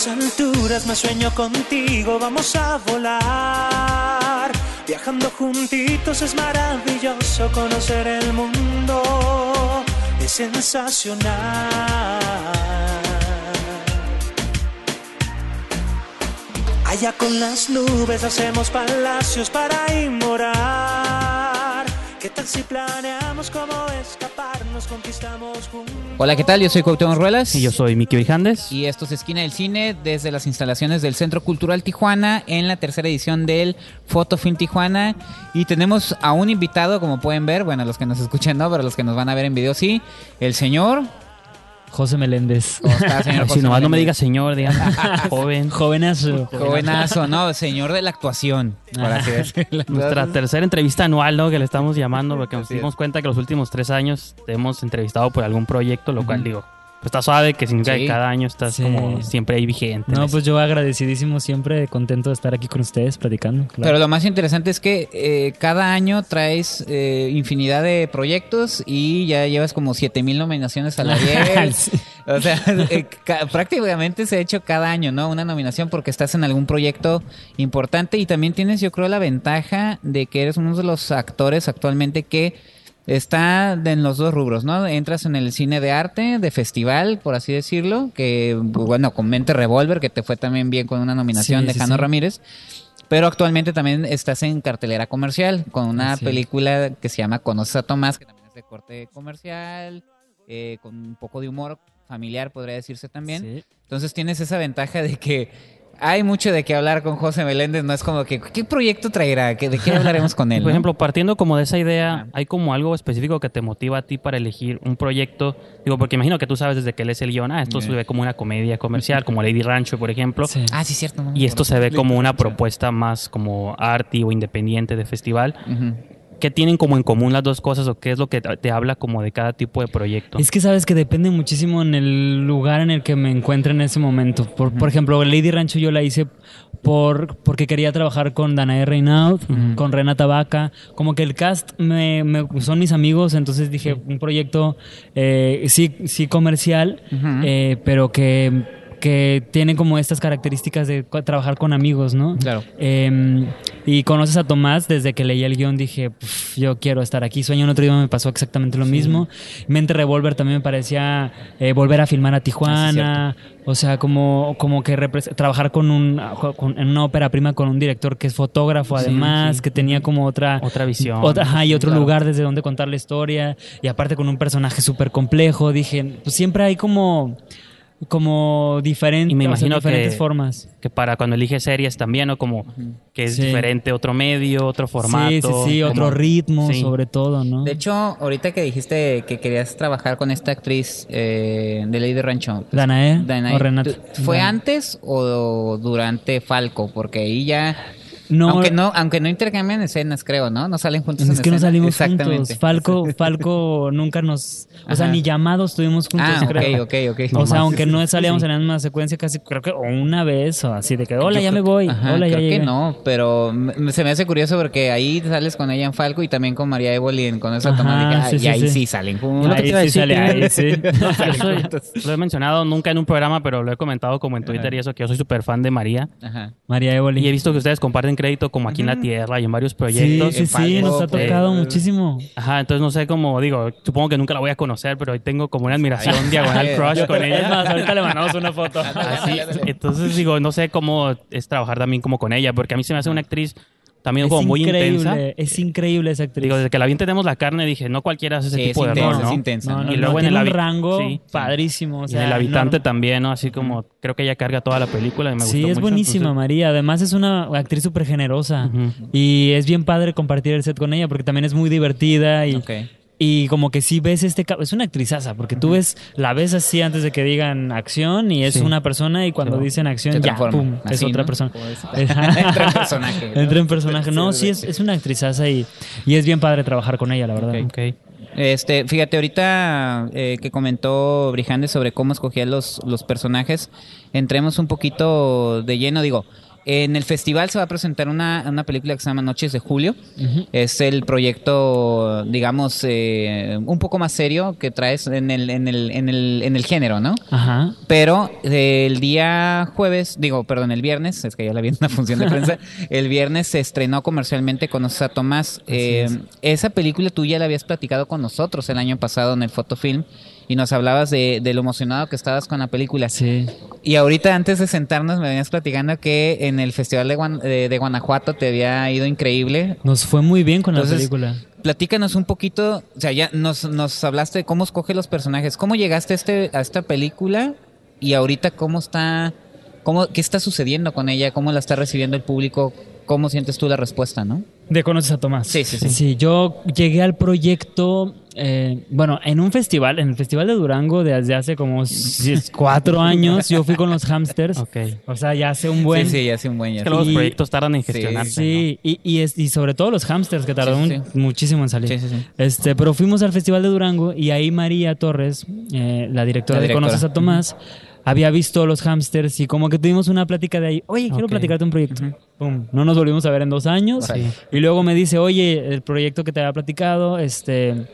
Las alturas me sueño contigo, vamos a volar. Viajando juntitos es maravilloso conocer el mundo, es sensacional. Allá con las nubes hacemos palacios para inmorar. ¿Qué tal si planeamos cómo juntos? Hola, ¿qué tal? Yo soy Cuauhtémoc Ruelas. Y yo soy Miki Brijandes. Y esto es Esquina del Cine desde las instalaciones del Centro Cultural Tijuana en la tercera edición del Fotofilm Tijuana. Y tenemos a un invitado, como pueden ver, bueno, los que nos escuchan no, pero los que nos van a ver en video sí, el señor... José Meléndez. ¿Cómo está, señor José si nomás no me Meléndez? diga señor, digan joven. Jovenazo. Jovenazo, no, señor de la actuación, por así decirlo. Nuestra tercera entrevista anual, ¿no? Que le estamos llamando, porque nos dimos cuenta que los últimos tres años te hemos entrevistado por algún proyecto, lo cual digo, pues está suave, que significa Sí. que cada año estás Sí. como siempre ahí vigente. No, pues yo agradecidísimo siempre, contento de estar aquí con ustedes platicando. claro. Pero lo más interesante es que eh, cada año traes eh, infinidad de proyectos y ya llevas como 7000 nominaciones a la Ariel. Sí. O sea, eh, ca- prácticamente se ha hecho cada año, ¿no? Una nominación porque estás en algún proyecto importante y también tienes, yo creo, la ventaja de que eres uno de los actores actualmente que está en los dos rubros, ¿no? Entras en el cine de arte, de festival, por así decirlo, que, bueno, con Mente Revolver, que te fue también bien con una nominación Sí, de sí, Jano sí. Ramírez. Pero actualmente también estás en cartelera comercial con una película que se llama Conoces a Tomás, que también es de corte comercial, eh, con un poco de humor familiar, podría decirse también. Entonces tienes esa ventaja de que hay mucho de qué hablar con José Meléndez, no es como que, ¿qué proyecto traerá? ¿Qué- ¿De qué hablaremos con él? Por no? ejemplo, partiendo como de esa idea. ¿hay como algo específico que te motiva a ti para elegir un proyecto? Digo, porque imagino que tú sabes desde que lees el guion, ah, esto se ve como una comedia comercial, como Lady Rancho, por ejemplo. Sí. Ah, sí, cierto. no Y esto se ve como una propuesta más como arty o independiente de festival. Ujú. ¿Qué tienen como en común las dos cosas o qué es lo que te habla como de cada tipo de proyecto? Es que sabes que depende muchísimo en el lugar en el que me encuentre en ese momento. Por, por ejemplo, Lady Rancho yo la hice por porque quería trabajar con Danae Reynaud, con Renata Vaca. Como que el cast me, me- son mis amigos, entonces dije un proyecto eh, sí, sí comercial, eh, pero que que tiene como estas características de trabajar con amigos, ¿no? Claro. Eh, y conoces a Tomás, desde que leí el guion dije, "Puf, yo quiero estar aquí. Sueño en otro idioma me pasó exactamente lo mismo. Mente Revolver también me parecía eh, volver a filmar a Tijuana. o sea, como, como que trabajar con un, con- en una ópera prima con un director que es fotógrafo, Sí, además, sí. que tenía como otra... Otra visión. Otra, ajá, y otro Claro. lugar desde donde contar la historia. Y aparte con un personaje súper complejo. Dije, pues siempre hay como... Como diferentes, Y me imagino diferentes que- formas. que para cuando eliges series también, ¿no? Como que es Sí. diferente otro medio, otro formato. Sí, sí, sí, como- otro ritmo, Sí. sobre todo, ¿no? De hecho, ahorita que dijiste que querías trabajar con esta actriz eh, de Lady Rancho. Danae, Danae, o Renata. ¿tú- ¿Fue antes o durante Falco? Porque ahí ya... No, aunque no aunque no intercambian escenas, creo, ¿no? No salen juntos es en que no escena. salimos Exactamente. juntos. Falco, Falco nunca nos, o sea, Ajá. ni llamados tuvimos juntos, Ah, creo. ok, ok, ok. O sea, aunque no Sí. salíamos en la misma secuencia, casi creo que una vez o así de que, hola, Yo ya creo me voy, ajá, hola, ya creo que llegué. no, pero me- se me hace curioso porque ahí sales con ella en Falco y también con María Évoli en Con esa Ajá, toma sí, y sí, ahí sí, sí. salen juntos. Ahí sí sale, ahí sí. Yo soy- lo he mencionado nunca en un programa, pero lo he comentado como en Twitter y eso, que yo soy súper fan de María. Ajá. María Evoli. Y he visto que ustedes comparten crédito como aquí en la Tierra y en varios Sí, proyectos. sí, sí, Falco, nos ha tocado eh, muchísimo. Ajá, entonces no sé cómo, digo, supongo que nunca la voy a conocer, pero hoy tengo como una admiración Ay, diagonal crush con ella. más, ahorita le mandamos una foto. Así, entonces digo, no sé cómo es trabajar también como con ella, porque a mí se me hace una actriz también Es como muy intensa. es increíble esa actriz. Digo, desde que la vi en tenemos la carne, dije, no cualquiera hace ese Sí, es tipo de intensa, rol, ¿no? es intensa. no, ¿no? no, Y luego en tiene el un rango sí. padrísimo. O y sea, en el habitante también, ¿no? Así como, creo que ella carga toda la película y me gustó Sí, es mucho, buenísima entonces- María. Además es una actriz súper generosa. Y es bien padre compartir el set con ella porque también es muy divertida y. y como que sí ves este... Es una actrizaza porque tú ves, la ves así antes de que digan acción y es Sí. una persona y cuando Sí. dicen acción ya, pum, es Así, otra ¿no? persona. Es-. Entra en personaje. ¿no? Entra en personaje. No, sí, es, es una actrizaza y, y es bien padre trabajar con ella, la verdad. Este, fíjate, ahorita eh, que comentó Brijandes sobre cómo escogía los, los personajes, entremos un poquito de lleno. Digo, En el festival se va a presentar una, una película que se llama Noches de Julio. Es el proyecto, digamos, eh, un poco más serio que traes en el, en el, en el, en el género, ¿no? Ajá. Pero eh, el día jueves, digo, perdón, el viernes, es que ya la vi en una función de prensa, el viernes se estrenó comercialmente con a Tomás. Eh, esa película tú ya la habías platicado con nosotros el año pasado en el fotofilm y nos hablabas de, de lo emocionado que estabas con la película. Sí. Y ahorita antes de sentarnos me venías platicando que en el Festival de, Guan- de- de Guanajuato te había ido increíble. Nos fue muy bien con Entonces, la película. Platícanos un poquito, o sea, ya nos, nos hablaste de cómo escoge los personajes, cómo llegaste a, este, a esta película y ahorita cómo está, cómo, qué está sucediendo con ella, cómo la está recibiendo el público, cómo sientes tú la respuesta, ¿no? De Conoces a Tomás. Sí, sí, sí. Sí, yo llegué al proyecto, eh, bueno, en un festival, en el Festival de Durango desde hace como cuatro años, yo fui con los hamsters. Ok. O sea, ya hace un buen... Sí, sí, ya hace un buen ya. Es que los Y- proyectos tardan en Sí, gestionarse. Sí, y, y, es- y sobre todo los hamsters, que tardaron Sí, sí, muchísimo en salir. Sí, sí, sí. Este, pero fuimos al Festival de Durango y ahí María Torres, eh, la directora La de. Conoces a Tomás, había visto los hamsters y como que tuvimos una plática de ahí, oye, quiero platicarte un proyecto. Pum, No nos volvimos a ver en dos años. Sí. Y luego me dice, oye, el proyecto que te había platicado, este,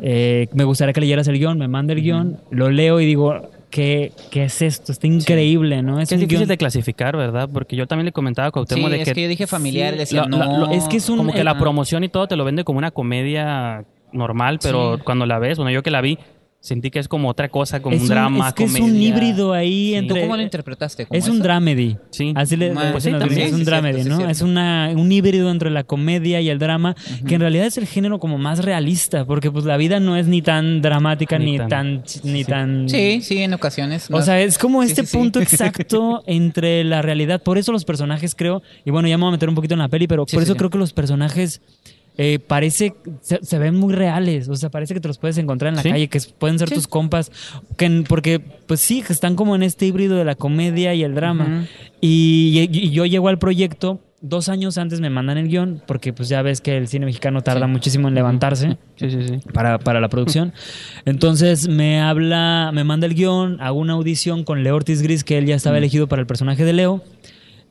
eh, me gustaría que leyeras el guion, me manda el guion, lo leo y digo, ¿qué, qué es esto? Está increíble, ¿no? Es, Es, que difícil guión- de clasificar, ¿verdad? Porque yo también le comentaba a Sí, Cuauhtémoc de es que, que yo dije familiar, sí, decía, lo- no. lo- es que es un- como que la Ajá. promoción y todo te lo vende como una comedia normal, pero Sí. cuando la ves, bueno, yo que la vi, sentí que es como otra cosa, como es un drama, es que es comedia. un híbrido ahí Sí. ¿Tú cómo lo interpretaste? ¿Como Es un dramedy. Sí. Así le pues sí, también. gringos, es un Sí, dramedy, cierto, sí, ¿no? Es una, un híbrido entre la comedia y el drama, que en realidad es el género como más realista, porque pues la vida no es ni tan dramática Ni ni, tan- tan, ni tan Sí, sí, en ocasiones. o ¿no? sea, es como Sí, este sí, sí. punto exacto entre la realidad. Por eso los personajes creo, y bueno, ya me voy a meter un poquito en la peli, pero Sí, por sí, eso sí. creo que los personajes eh, parece, se, se ven muy reales. O sea, parece que te los puedes encontrar en la Sí. calle, que pueden ser Sí. tus compas. Que, porque, pues sí, que están como en este híbrido de la comedia y el drama. Y, y yo llego al proyecto. Dos años antes me mandan el guion, porque pues ya ves que el cine mexicano tarda Sí. muchísimo en levantarse para, para la producción. Entonces me habla, me manda el guion, hago una audición con Leo Ortiz Gris, que él ya estaba elegido para el personaje de Leo.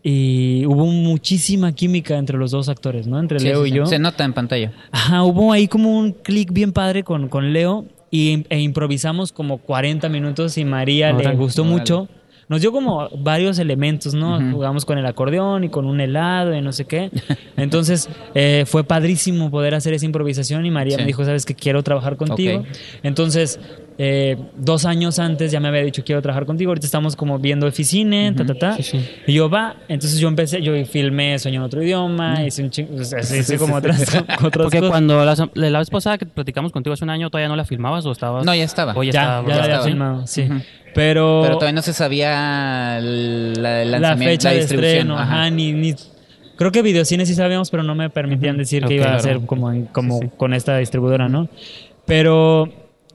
Y hubo muchísima química entre los dos actores, ¿no? Entre Sí, Leo sí, y sí. yo. Se nota en pantalla. Ajá, hubo ahí como un clic bien padre con, con Leo y, e improvisamos como 40 minutos y María le gustó mucho. Nos dio como varios elementos, ¿no? Jugamos con el acordeón y con un helado y no sé qué. Entonces eh, fue padrísimo poder hacer esa improvisación y María Sí. me dijo, sabes que quiero trabajar contigo. Entonces, eh, dos años antes ya me había dicho quiero trabajar contigo. Ahorita estamos como viendo Eficine, ta, ta, ta. Sí, sí. Y yo va. Entonces yo empecé, yo filmé Sueño en otro idioma, hice un chingo, o sea, hice como otras, otras Porque cosas. cuando la, la vez pasada que platicamos contigo hace un año, ¿todavía no la filmabas o estabas...? No, ya estaba. O ya, ya, estaba, ya, había estaba. filmado, sí. Ujú. Pero, Pero todavía no se sabía la, la fecha la de estreno, ajá, ni, ni- creo que videocines sí sabíamos, pero no me permitían decir Ok, que iba a claro. ser como, como Sí, sí. con esta distribuidora, ¿no? Pero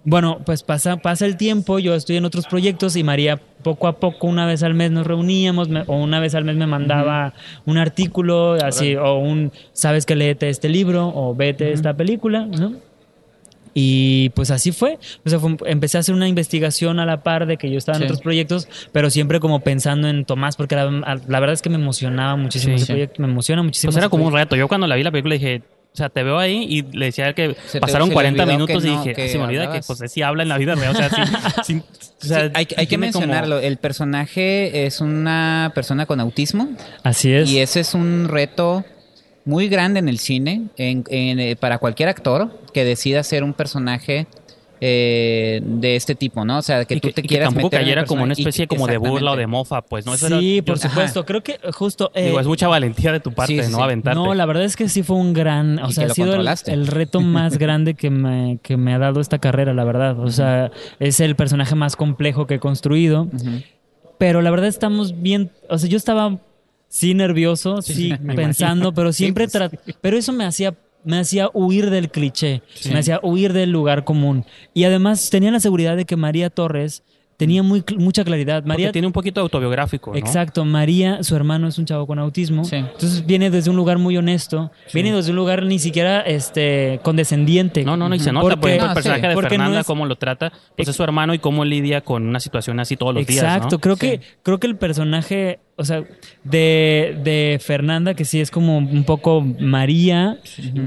bueno, pues pasa, pasa el tiempo, yo estoy en otros proyectos y María poco a poco, una vez al mes nos reuníamos, me- o una vez al mes me mandaba un artículo, así, o un, sabes que léete este libro, o vete esta película, ¿no? Y pues así fue. O sea, fue- empecé a hacer una investigación a la par de que yo estaba en Sí. otros proyectos, pero siempre como pensando en Tomás, porque la, la verdad es que me emocionaba muchísimo Sí, ese sí. proyecto, me emociona muchísimo. Pues era como un reto. Yo cuando la vi la película dije, o sea, te veo ahí y le decía que Se te- pasaron le 40 olvidó minutos y dije, que "Ah, se me olvida que hablabas". José sí habla en la vida real. O sea, sí, sí, o sea, Sí, hay, hay que como- mencionarlo. El personaje es una persona con autismo Así es. y ese es un reto muy grande en el cine en- en, eh, para cualquier actor que decida ser un personaje eh, de este tipo, ¿no? O sea, que y tú que, te y que quieras tampoco meter en el cayera como una que- especie como de burla o de mofa, pues, ¿no? Eso era- sí, yo- por ajá. supuesto. Creo que justo. eh, Digo, es mucha valentía de tu parte, Sí, sí, ¿no? sí. Aventarte. No, la verdad es que sí fue un gran, o Y sea, ha sido el, reto más grande que me, que me ha dado esta carrera, la verdad. O sea, es el personaje más complejo que he construido. Pero la verdad estamos bien, o sea, yo estaba sí nervioso, sí, pensando, pero siempre pues. tra- pero eso me hacía me hacía huir del cliché, me hacía huir del lugar común. Y además tenía la seguridad de que María Torres tenía muy mucha claridad. Porque María tiene un poquito autobiográfico, ¿no? Exacto, María, su hermano es un chavo con autismo. Sí. Entonces viene desde un lugar muy honesto, viene desde un lugar ni siquiera este condescendiente. No, no, no, y se nota, Porque- por ejemplo, el personaje sí. de no Fernanda, es- cómo lo trata, pues es su hermano y cómo lidia con una situación así todos los días, Exacto, ¿no? creo que creo que el personaje o sea, de, de Fernanda, que sí es como un poco María,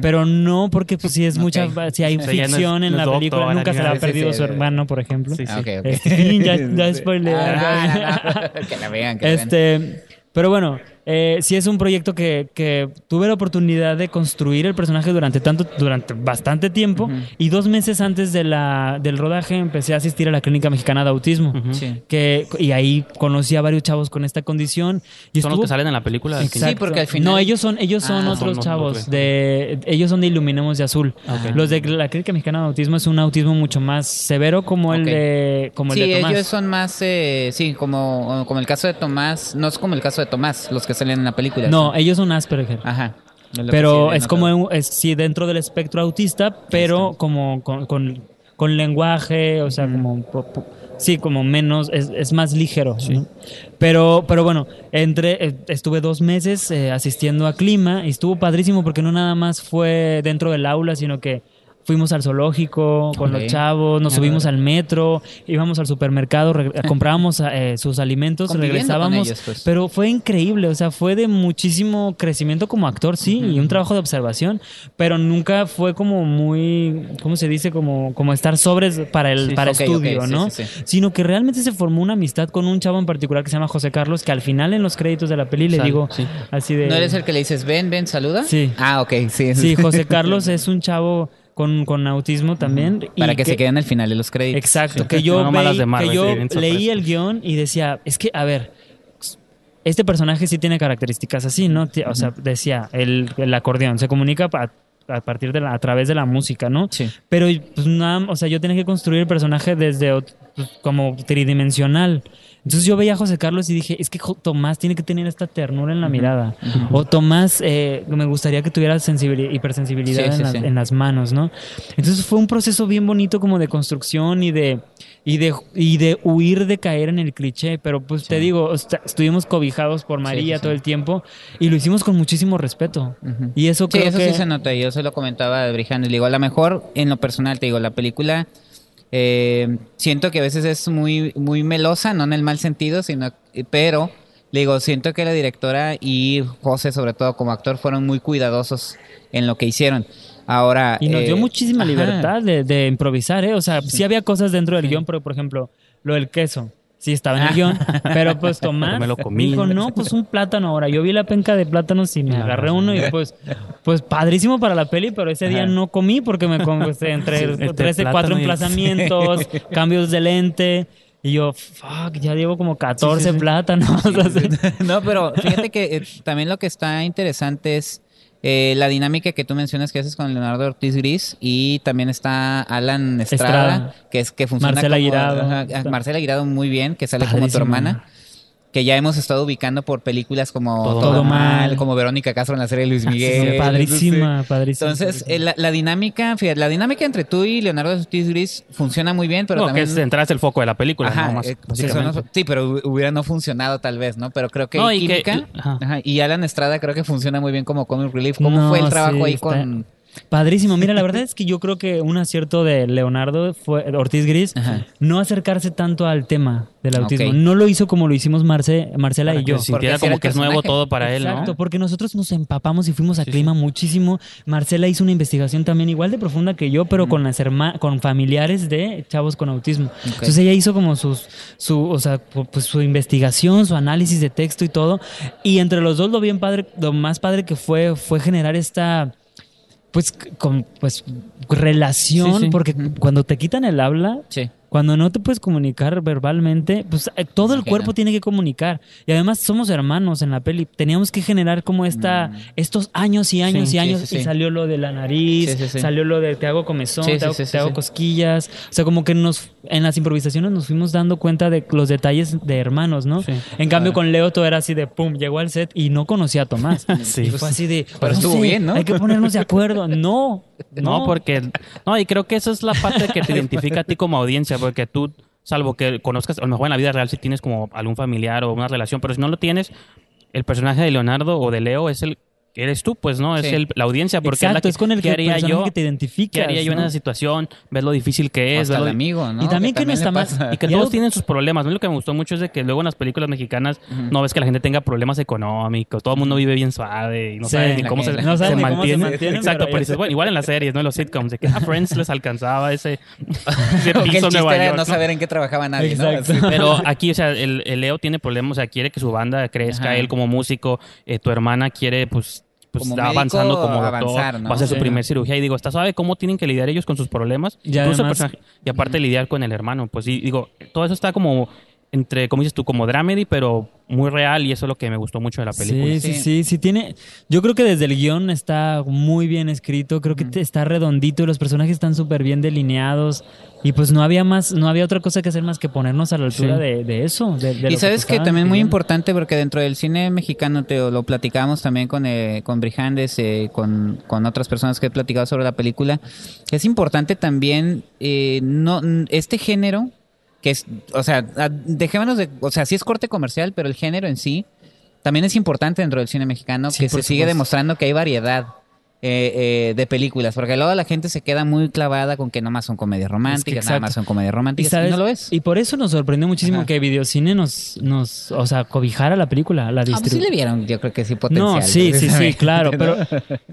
pero no porque pues sí es mucha, Ok. si hay no es- ficción en no la película, nunca se le nada. ha sí, perdido sí, su sí. hermano, por ejemplo. Sí, sí. Ah. Este, ya, ya spoileé. Ah, no, no, que la vean, que la vean. Este, pero bueno, eh, sí es un proyecto que, que tuve la oportunidad de construir el personaje durante tanto, durante bastante tiempo y dos meses antes de la, del rodaje empecé a asistir a la clínica mexicana de autismo. Sí. Que, y ahí conocí a varios chavos con esta condición. Y Son los que salen en la película. Exacto. Sí, porque al final- No, ellos son, ellos son Ah, otros son chavos. de, ellos son de Iluminemos de Azul. Ok. Los de la clínica mexicana de autismo es un autismo mucho más severo como el de como el sí, de Tomás. ellos son más, eh, sí, como, como el caso de Tomás, no es como el caso de Tomás, los que salen en la película. No, ellos son Asperger. Ajá. Es pero es como es, sí dentro del espectro autista, pero como con, con, con lenguaje, o sea, como po- po- sí, como menos, es, es más ligero. ¿no? Pero, pero bueno, entre, eh, estuve dos meses eh, asistiendo a Clima y estuvo padrísimo porque no nada más fue dentro del aula, sino que fuimos al zoológico con los chavos, nos subimos al metro, íbamos al supermercado, comprábamos eh, sus alimentos, regresábamos, ellos, pues. pero fue increíble, o sea, fue de muchísimo crecimiento como actor, sí, y un trabajo de observación, pero nunca fue como muy, ¿cómo se dice? Como, como estar sobres para el Sí, para estudio, ¿no? sí, sí. Sino que realmente se formó una amistad con un chavo en particular que se llama José Carlos, que al final en los créditos de la peli le digo sí. así de... ¿No eres el que le dices, ven, ven, saluda? Sí. Ah, ok, sí. Sí, José Carlos es un chavo con, con autismo también. y Para que, se queden al final de los créditos. Exacto, Sí. que yo, No veí- Marvel, que yo leí el guion y decía, es que, a ver, este personaje sí tiene características así, ¿no? O sea, decía, el, el acordeón se comunica pa- a partir de la, a través de la música, ¿no? Sí. Pero, pues nada, o sea, yo tenía que construir el personaje desde pues, como tridimensional. Entonces yo veía a José Carlos y dije, es que Tomás tiene que tener esta ternura en la mirada. O Tomás, eh, me gustaría que tuviera sensibilidad, hipersensibilidad Sí, en, sí, las, sí. en las manos, ¿no? Entonces fue un proceso bien bonito como de construcción y de, y de, y de huir de caer en el cliché. Pero pues te digo, o sea, estuvimos cobijados por María todo el tiempo y lo hicimos con muchísimo respeto. Y eso Sí, creo eso que... sí se nota. Yo se lo comentaba a Brijano. Le digo, a lo mejor, en lo personal, te digo, la película eh, siento que a veces es muy, muy melosa, no en el mal sentido, sino, pero le digo, siento que la directora y José, sobre todo como actor, fueron muy cuidadosos en lo que hicieron. Ahora. Y nos dio eh, muchísima libertad de, de improvisar, ¿eh? O sea, sí. había cosas dentro del guion, pero por ejemplo, lo del queso. Sí, estaba en el guion, pero pues Tomás Pero me lo comí. dijo, no, pues un plátano ahora. Yo vi la penca de plátanos y me agarré uno y pues, pues padrísimo para la peli, pero ese día Ajá. no comí porque me con- este, entre plátano cuatro y el- emplazamientos, cambios de lente. Y yo, fuck, ya llevo como 14 Sí, sí, sí. plátanos. no, pero fíjate que eh, también lo que está interesante es eh, la dinámica que tú mencionas que haces con Leonardo Ortiz Gris y también está Alan Estrada, Estrada. que es que funciona Marcela como Guirado. ajá, Marcela Guirado muy bien, que sale como tu hermana. Que ya hemos estado ubicando por películas como Todo Todo, Mal. Mal, como Verónica Castro en la serie de Luis sí, Miguel. padrísima, padrísima. Entonces, padrísima. eh, la, la dinámica, fíjate, la dinámica entre tú y Leonardo Ortiz Gris funciona muy bien, pero no, también que es el foco de la película, Ajá, ¿no? Más, eh, no- sí, pero hu- hubiera no funcionado tal vez, ¿no? Pero creo que No, y que- química ajá. ajá, y Alan Estrada creo que funciona muy bien como comic relief. ¿Cómo No, fue el trabajo sí, ahí está- con Padrísimo. Mira, la verdad es que yo creo que un acierto de Leonardo fue Ortiz Gris Ajá. no acercarse tanto al tema del autismo. No lo hizo como lo hicimos Marce, Marcela Para y que yo. se sintiera como que es nuevo todo para él, Exacto, ¿no? porque nosotros nos empapamos y fuimos a Sí, clima muchísimo. Marcela hizo una investigación también igual de profunda que yo, pero con las herma- con familiares de chavos con autismo. Entonces ella hizo como sus, su, o sea, pu- pues su investigación, su análisis de texto y todo. Y entre los dos lo bien padre, lo más padre que fue fue generar esta pues con pues relación, Sí, sí. porque cuando te quitan el habla, Sí. Cuando no te puedes comunicar verbalmente, pues eh, todo el cuerpo tiene que comunicar. Y además somos hermanos en la peli. Teníamos que generar como esta, estos años y años Mm. Sí, y años. sí, sí. Y salió lo de la nariz, salió lo de te hago comezón, te, hago, te cosquillas. O sea, como que nos, en las improvisaciones nos fuimos dando cuenta de los detalles de hermanos, ¿no? Sí. En cambio, con Leo todo era así de pum, llegó al set y no conocía a Tomás. Sí. Y fue así de. Pero estuvo sé, bien, ¿no? Hay que ponernos de acuerdo. No. No, porque. No, y creo que esa es la parte que te identifica a ti como audiencia, porque tú, salvo que conozcas, a lo mejor en la vida real si tienes como algún familiar o una relación, pero si no lo tienes, el personaje de Leonardo o de Leo es el eres tú, pues, ¿no? Es el- la audiencia, porque es, la Exacto, que, es con el ¿qué que, haría yo? que te identificas. ¿Qué haría yo en esa situación? Ves lo difícil que es. Hasta el lo- amigo, ¿no? Y también que no está pasa. Y que Y todos algo- tienen sus problemas. ¿no? Lo que me gustó mucho es de que luego en las películas mexicanas no ves que la gente tenga problemas económicos, todo el mundo vive bien suave y no Sí, sabes ni cómo se, cómo mantiene. Exacto, pero dices, bueno, igual en las series, ¿no? En los sitcoms, de que a Friends les alcanzaba ese, piso en chiste Nueva era York, no saber en qué trabajaba nadie, ¿no? Exacto. Pero aquí, o sea, el, el Leo tiene problemas, o sea, quiere que su banda crezca, él como músico, eh, tu hermana quiere, pues, pues Como está médico, avanzando como doctor, avanzar, ¿no? va a hacer su Sí. primer cirugía y digo, ¿está sabe cómo tienen que lidiar ellos con sus problemas? Y Incluso además- y aparte lidiar con el hermano, pues sí, digo, todo eso está como entre, como dices tú, como dramedy, pero muy real y eso es lo que me gustó mucho de la película. Sí, sí, Sí. sí, sí tiene. Yo creo que desde el guion está muy bien escrito, creo que está redondito y los personajes están súper bien delineados y pues no había más, no había otra cosa que hacer más que ponernos a la altura Sí. de, de eso. de- de lo Y sabes que estaban también muy importante porque dentro del cine mexicano te lo platicamos también con eh, con Brijandes, eh, con, con otras personas que he platicado sobre la película. Es importante también eh, no este género que es, o sea, dejémonos de, o sea, sí es corte comercial, pero el género en sí también es importante dentro del cine mexicano Sí, que se sigue demostrando que hay variedad. eh, eh, de películas, porque luego la gente se queda muy clavada con que nomás son comedias románticas, nada exacto. más son comedias románticas, y, sabes- no lo es. y por eso nos sorprendió muchísimo Ajá. que Videocine nos, nos, o sea, cobijara la película, la Ah, pues sí distribución. le vieron, yo creo que sí potencial. no, sí, sí, sí, precisamente, claro, pero,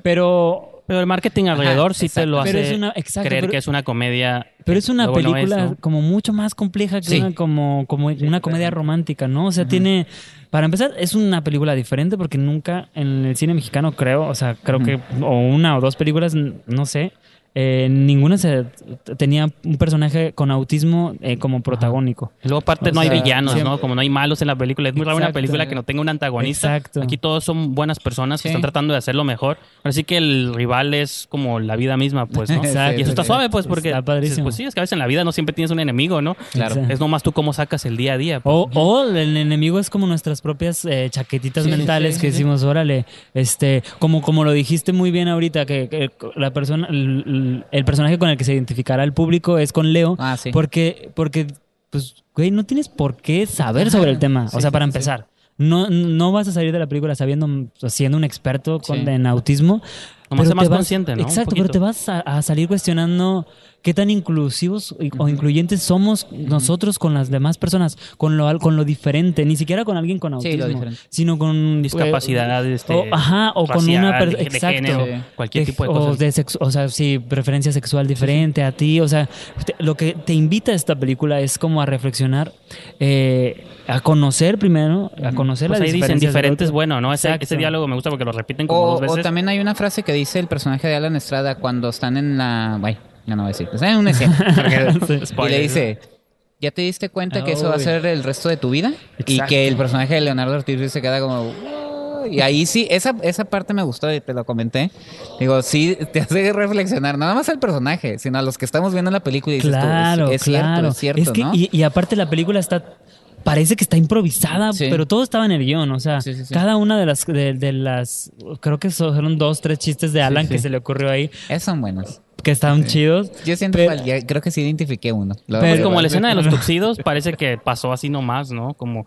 pero Pero el marketing alrededor sí te lo hace Pero es una- exacto, creer pero- que es una comedia. Pero es una no película es, ¿no? como mucho más compleja que Sí. una, como, como una comedia romántica, ¿no? O sea, tiene... Para empezar, es una película diferente porque nunca en el cine mexicano creo, o sea, creo que... O una o dos películas, no sé. Eh, ninguna se tenía un personaje con autismo eh, como protagónico. Y luego aparte O no hay villanos, ¿no? Como no hay malos en la película. Es muy raro una Exacto. película que no tenga un antagonista. Exacto. Aquí todos son buenas personas que Sí. están tratando de hacerlo mejor. Así que el rival es como la vida misma, pues, ¿no? Exacto. Y eso está suave, pues, porque Está padrísimo. pues sí, es que a veces en la vida no siempre tienes un enemigo, ¿no? Claro. Sí. Es nomás tú cómo sacas el día a día. pues. O, o el enemigo es como nuestras propias eh, chaquetitas Sí, mentales sí, que decimos, órale, este, como, como lo dijiste muy bien ahorita, que, que la persona, el, el- el personaje con el que se identificará el público es con Leo, Ah, sí. porque, porque, pues, güey, no tienes por qué saber sobre el tema. Sí, o sea, para empezar. No, no vas a salir de la película sabiendo, siendo un experto con, en autismo. Nomás pero ser más te vas- consciente, ¿no? Exacto, pero te vas a, a salir cuestionando qué tan inclusivos o incluyentes somos nosotros con las demás personas, con lo, al- con lo diferente, ni siquiera con alguien con Sí, lo autismo, sino con Discapacidad, eh, este, o, ajá, o con una per- de- de exacto, género, Sí. cualquier tipo de o cosas. de sexu- o sea, sí, preferencia sexual diferente a ti, o sea, te- lo que te invita esta película es como a reflexionar, eh, a conocer primero, a conocer Pues la ahí dicen diferente es bueno, ¿no? Ese, ese diálogo me gusta porque lo repiten como O, dos o veces. también hay una frase que dice el personaje de Alan Estrada cuando están en la... Ay, ya no voy a decir. Están en una escena. porque- y le dice... ¿Ya te diste cuenta que eso va a Uy. ser el resto de tu vida? Y que el personaje de Leonardo Ortiz se queda como... Y ahí sí, esa, esa parte me gustó y te lo comenté. Digo, sí, te hace reflexionar, no nada más al personaje, sino a los que estamos viendo la película y dices tú, es- Claro, es, claro. cierto, es cierto, Es que, ¿no? y, y aparte la película está parece que está improvisada, Sí. pero todo estaba en el guion, o sea, Sí, sí, sí. cada una de las de, de las creo que fueron dos, tres chistes de Alan que se le ocurrió ahí Esas son buenas. Que estaban chidos. Yo siento Pero- creo que sí identifiqué uno. Lo- Pero- como la escena de los tuxidos parece que pasó así nomás, ¿no? Como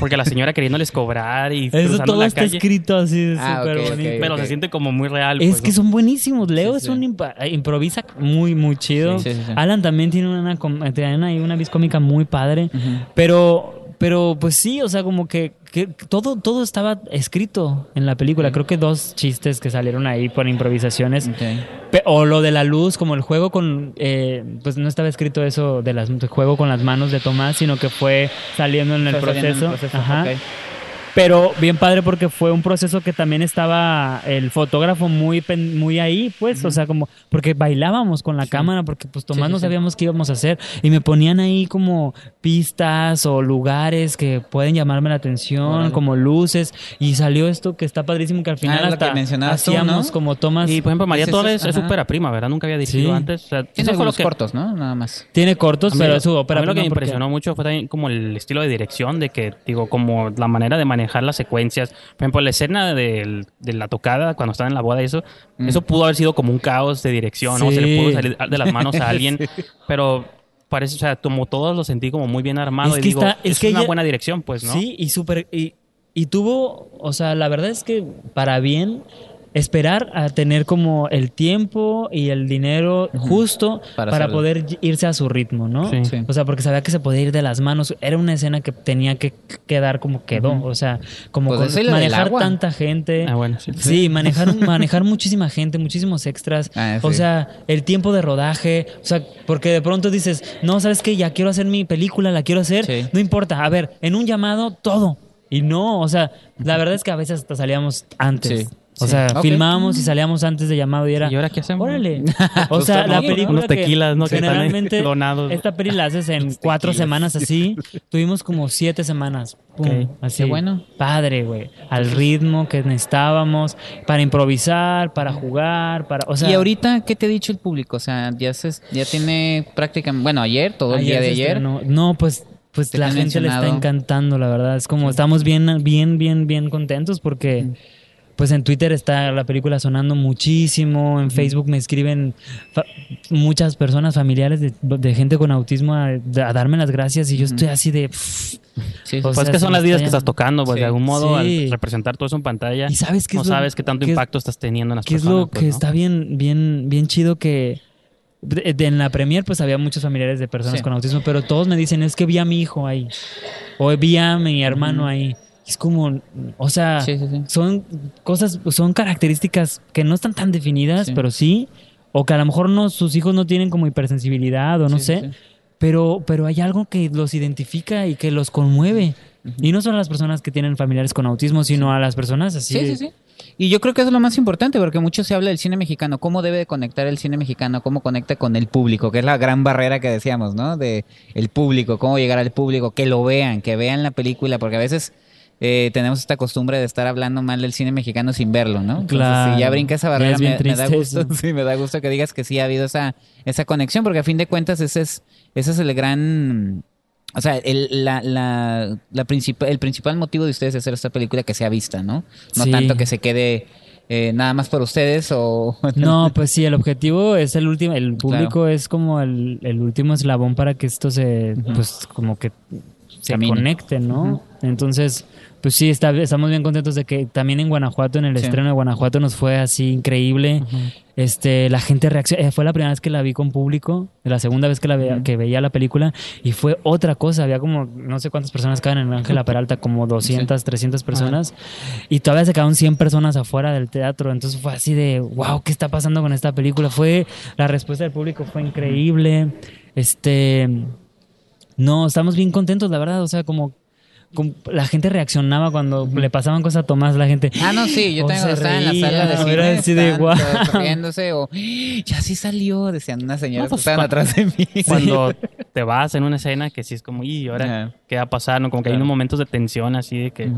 porque la señora queriéndoles cobrar y Eso cruzando todo la está calle. escrito así, Ah, súper bonito. Pero se siente como muy real. Es pues, que ¿no? son buenísimos. Leo Sí, es sí. un eh, improvisa muy, muy chido. Sí, sí, sí. Alan también tiene una, com- tiene ahí una vis cómica muy padre. Pero, pero pues sí, o sea, como que, que todo, todo estaba escrito en la película. Creo que dos chistes que salieron ahí por improvisaciones. O lo de la luz, como el juego con. eh, pues no estaba escrito eso de las del juego con las manos de Tomás, sino que fue saliendo en el Fue saliendo en el proceso. proceso, Ajá. Pero bien padre porque fue un proceso que también estaba el fotógrafo muy muy ahí, pues, o sea, como porque bailábamos con la cámara porque pues Tomás Sí, sí, no sí. sabíamos qué íbamos a hacer y me ponían ahí como pistas o lugares que pueden llamarme la atención, Órale. como luces y salió esto que está padrísimo que al final Ah, es lo hasta que mencionabas tú, hacíamos ¿no? como tomas Y por ejemplo, María Torres es súper prima, ¿verdad? Nunca había dirigido Sí. antes. O sea, Tiene algunos que, cortos, ¿no? Nada más. tiene cortos, mí- pero es su ópera a mí lo que me porque- impresionó mucho fue también como el estilo de dirección, de que, digo, como la manera de manejar las secuencias. Por ejemplo, la escena del- de la tocada, cuando están en la boda y eso, Mm. eso pudo haber sido como un caos de dirección, ¿no? Se le Sí. pudo salir de las manos a alguien, pero parece, o sea, como todos lo sentí como muy bien armado Es y que digo, está- es es, que una ella- buena dirección, pues, ¿no? Sí, y súper. Y, y tuvo, o sea, la verdad es que para bien esperar a tener como el tiempo y el dinero justo Para poder irse a su ritmo, ¿no? Sí. Sí. O sea, porque sabía que se podía ir de las manos. Era una escena que tenía que quedar como quedó. O sea, como Pues con- manejar tanta gente. Ah, bueno, sí. Sí, manejar, manejar muchísima gente, muchísimos extras. Ah, O sea, el tiempo de rodaje. O sea, porque de pronto dices, no, ¿sabes qué? Ya quiero hacer mi película, la quiero hacer. Sí. No importa. A ver, en un llamado, todo. Y no, o sea, la verdad es que a veces hasta salíamos antes. O Sí. sea, Ok. filmábamos y salíamos antes de llamado y era. ¿Y ahora qué hacemos? Órale. O sea, la película. unos que tequilas, ¿no? Que generalmente. clonados. Esta peli la haces en cuatro semanas así. Tuvimos como siete semanas. Pum, Ok. Así. Qué bueno. Padre, güey. Al ritmo que necesitábamos. Para improvisar, para jugar, para. O sea, y ahorita, ¿qué te ha dicho el público? O sea, ya se, ya tiene prácticamente, bueno, ayer, todo el día de ayer. No, pues. Pues la gente le está encantando, la verdad. Es como estamos bien, bien, bien, bien contentos porque pues en Twitter está la película sonando muchísimo, en Facebook me escriben muchas personas familiares de, de gente con autismo a, a darme las gracias y yo estoy así de... pff, Sí, Pues sea, es que son las vidas que estás tocando, pues Sí. de algún modo Sí. al representar todo eso en pantalla. ¿Y sabes qué no es lo- sabes qué tanto qué es- impacto estás teniendo en las es personas. lo pues, que ¿no? está bien, bien, bien chido que de- de- en la premier pues había muchos familiares de personas con autismo, pero todos me dicen es que vi a mi hijo ahí o vi a mi hermano ahí. Es como, o sea, Sí, sí, sí. son cosas, son características que no están tan definidas, pero sí, o que a lo mejor no, sus hijos no tienen como hipersensibilidad o no sé, pero, pero hay algo que los identifica y que los conmueve. Y no solo a las personas que tienen familiares con autismo, sino a las personas así. Sí, de- sí, sí. Y yo creo que eso es lo más importante, porque mucho se habla del cine mexicano, cómo debe de conectar el cine mexicano, cómo conecta con el público, que es la gran barrera que decíamos, ¿no? De el público, cómo llegar al público, que lo vean, que vean la película, porque a veces eh, tenemos esta costumbre de estar hablando mal del cine mexicano sin verlo, ¿no? Entonces, Claro. si ya brinca esa barrera, es me, me da gusto, sí, me da gusto que digas que sí ha habido esa, esa conexión, porque a fin de cuentas ese es, ese es el gran o sea, el, la, la, la princip- el principal motivo de ustedes de hacer esta película que sea vista, ¿no? No Sí. tanto que se quede eh, nada más por ustedes o... No, pues sí, el objetivo es el último, el público es como el, el último eslabón para que esto se, pues como que se Camine. conecte, ¿no? Entonces, pues sí, está, estamos bien contentos de que también en Guanajuato, en el Sí. estreno de Guanajuato nos fue así increíble. Este, la gente reacciona, fue la primera vez que la vi con público, la segunda vez que la veía, que veía la película y fue otra cosa, había como no sé cuántas personas caben en Ángela Peralta, como 200, 300 personas y todavía se quedaron 100 personas afuera del teatro, entonces fue así de, wow, ¿qué está pasando con esta película? Fue la respuesta del público fue increíble. Este no, estamos bien contentos, la verdad, o sea, como la gente reaccionaba cuando le pasaban cosas a Tomás, la gente. Ah, no, sí, yo o también estaba en la sala de cine, era así de guau. riéndose o ya sí salió, decían unas señoras No, pues, que estaban cuando- atrás de mí. Cuando te vas en una escena que sí es como, y ahora qué va a pasar, ¿no? Como que hay unos momentos de tensión así de que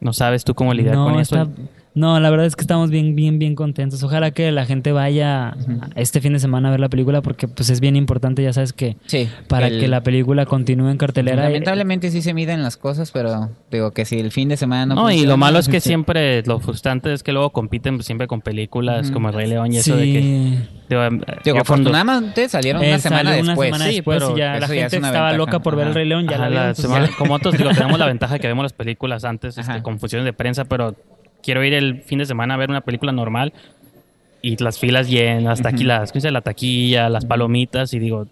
no sabes tú cómo lidiar no, con eso. está- no, la verdad es que estamos bien, bien, bien contentos. Ojalá que la gente vaya este fin de semana a ver la película porque pues es bien importante, ya sabes que Sí. para el- que la película continúe en cartelera. eh, Lamentablemente sí se miden las cosas, pero digo que si el fin de semana no No, y lo malo es que sí. siempre, lo frustrante es que luego compiten pues, siempre con películas como El Rey León y sí. eso de que... Digo, cuando- afortunadamente salieron una Eh, semana salió una después. semana Sí, después pero y ya la eso ya es gente estaba ventaja. loca por ver el. Rey León, ya Ajá, la la vieron, pues, semana- ya. como otros, digo, tenemos la ventaja que vemos las películas antes este, con funciones de prensa, pero quiero ir el fin de semana a ver una película normal y las filas llenas, hasta aquí Ujú. las, ¿cómo se dice? la taquilla, las palomitas y digo,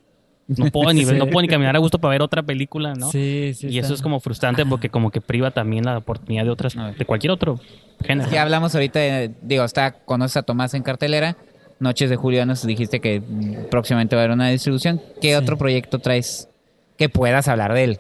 no puedo ni, Sí. no puedo ni caminar a gusto para ver otra película, ¿no? Sí, sí, y eso está. es como frustrante porque como que priva también la oportunidad de otras, de cualquier otro género. Ya hablamos ahorita, de- digo, está, conoces a Tomás en cartelera. Noches de Julio nos dijiste que próximamente va a haber una distribución. ¿Qué Sí. otro proyecto traes que puedas hablar de él?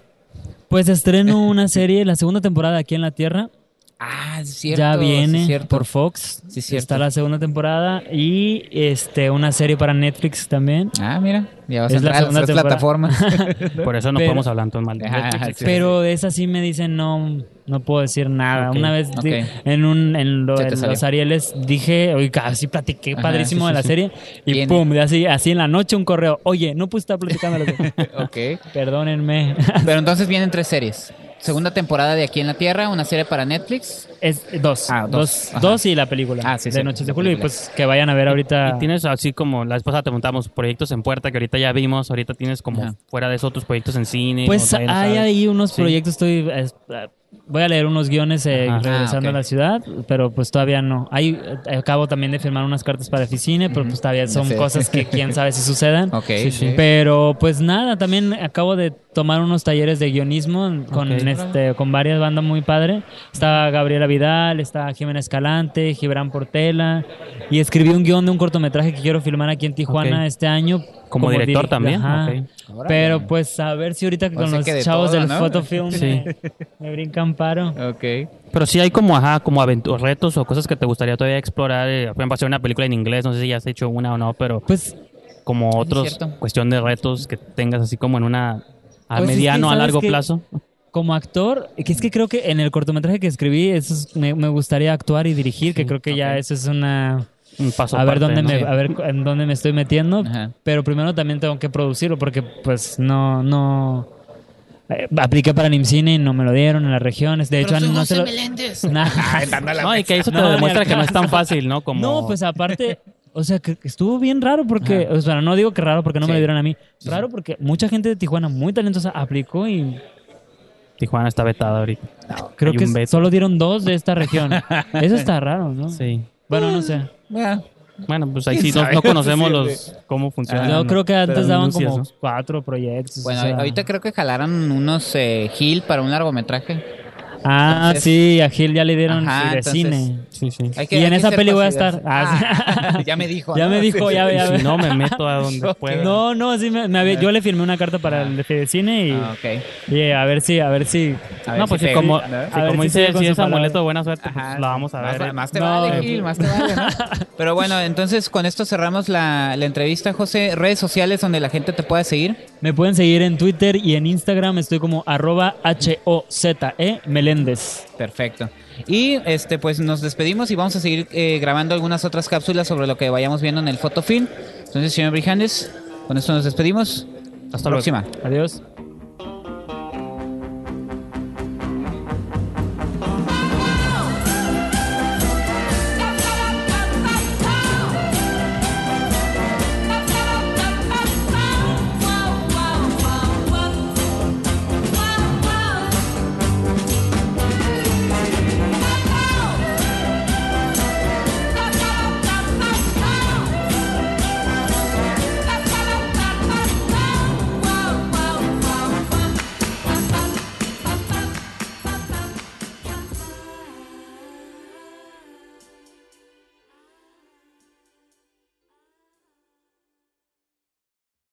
Pues estreno una serie, la segunda temporada aquí en la Tierra. Ah, es cierto. ya sí, viene es cierto. por Fox. Sí, es cierto. Está la segunda temporada y este una serie para Netflix también. Ah, mira, ya vas Es a la entrar a las segunda plataformas. Por eso no Pero- podemos hablar mal de Ajá, Netflix. sí. Pero de esa sí me dicen no, no puedo decir nada. Una vez en un en, lo- en los Arieles dije, oye, casi platiqué Ajá, padrísimo de la sí. serie y Bien. pum, de así así en la noche un correo, oye, no pude estar platicando. de la serie". ok. Perdónenme. Pero entonces vienen tres series. Segunda temporada de Aquí en la Tierra, una serie para Netflix. Es dos, Ah, dos. dos, y la película Ah, sí, de sí, Noches de Julio y pues que vayan a ver ahorita. Y tienes así como la esposa te preguntamos proyectos en puerta que ahorita ya vimos, ahorita tienes como Ajá. fuera de eso otros proyectos en cine. Pues hay ahí unos Sí. proyectos, estoy, es- voy a leer unos guiones eh, Ajá. regresando Ah, a la ciudad, pero pues todavía no. Ahí eh, acabo también de firmar unas cartas para Eficine, pero pues todavía son Sí. cosas que quién sabe si sucedan. Ok. Sí, sí. Pero pues nada, también acabo de tomar unos talleres de guionismo con este con varias bandas muy padre. Está Gabriela Vidal, está Jimena Escalante, Gibran Portela y escribí un guion de un cortometraje que quiero filmar aquí en Tijuana este año. Como director también, Ajá. Pero pues a ver si ahorita O con sea los chavos todo, del ¿no? fotofilm Sí. me, me brincan paro. Ok. Pero sí hay como, ajá, como aventu- retos o cosas que te gustaría todavía explorar. eh, por ejemplo, hacer una película en inglés, no sé si ya has hecho una o no, pero Pues como otros, cuestión de retos que tengas así como en una, a Pues es que, mediano, a ¿sabes largo plazo. como actor, que es que creo que en el cortometraje que escribí, eso es- me, me gustaría actuar y dirigir, que creo que ya eso es una... Un paso a ver aparte, dónde ¿no? me, Sí. a ver en dónde me estoy metiendo, Ajá. pero primero también tengo que producirlo porque pues no no eh, apliqué para Nimcine y no me lo dieron en las regiones. De hecho, no se lo Nah. No, y que eso te No, demuestra que no es tan fácil, ¿no? Como... No, pues aparte, o sea, que estuvo bien raro porque, o sea, no digo que raro porque no me lo dieron a mí. Raro porque mucha gente de Tijuana muy talentosa aplicó y Tijuana está vetada ahorita. creo que veto. solo dieron dos de esta región. Eso está raro, ¿no? Sí. Bueno, no sé. Bueno, Bueno, pues ahí ¿Quién sí no, no conocemos los cómo funciona. Yo creo que antes daban como ¿no? cuatro proyectos. bueno o sea. ahorita creo que jalaron unos eh, Gil para un largometraje. Ah, entonces- sí, a Gil ya le dieron Ajá, y de entonces- cine. Sí, sí. Hay Y en esa peli voy a estar. Ah, Ah, ya me dijo. Ya ¿no? me dijo, ya, ya, Y si no, me meto a donde Ok. pueda. No, no, sí me, me había- yo le firmé una carta para el de cine y, Ah, ok. y a ver si, a ver si. A ver No, si pues pega. como, como si dice, si es amuleto buena suerte, pues Ajá. la vamos a Más, ver. más te No, vale, eh, Gil, más te vale, ¿no? Pero bueno, entonces con esto cerramos la, la entrevista, José. Redes sociales donde la gente te pueda seguir. Me pueden seguir en Twitter y en Instagram. Estoy como arroba H-O-Z-E Meléndez. Perfecto. Y este, pues nos despedimos y vamos a seguir eh, grabando algunas otras cápsulas sobre lo que vayamos viendo en el fotofilm. Entonces, señor Brijandes, con esto nos despedimos. Hasta luego. próxima. Adiós.